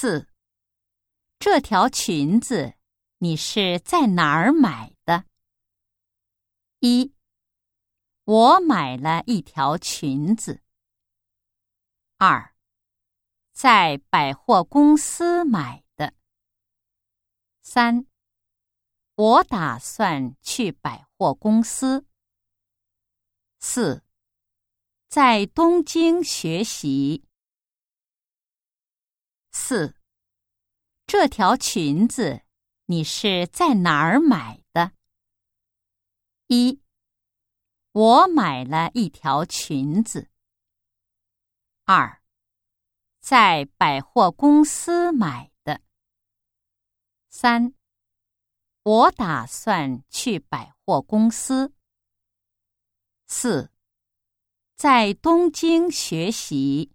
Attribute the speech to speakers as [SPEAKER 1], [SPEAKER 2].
[SPEAKER 1] 四，这条裙子你是在哪儿买的？一，我买了一条裙子。二，在百货公司买的。三，我打算去百货公司。四，在东京学习。四，这条裙子你是在哪儿买的？一，我买了一条裙子。二，在百货公司买的。三，我打算去百货公司。四，在东京学习。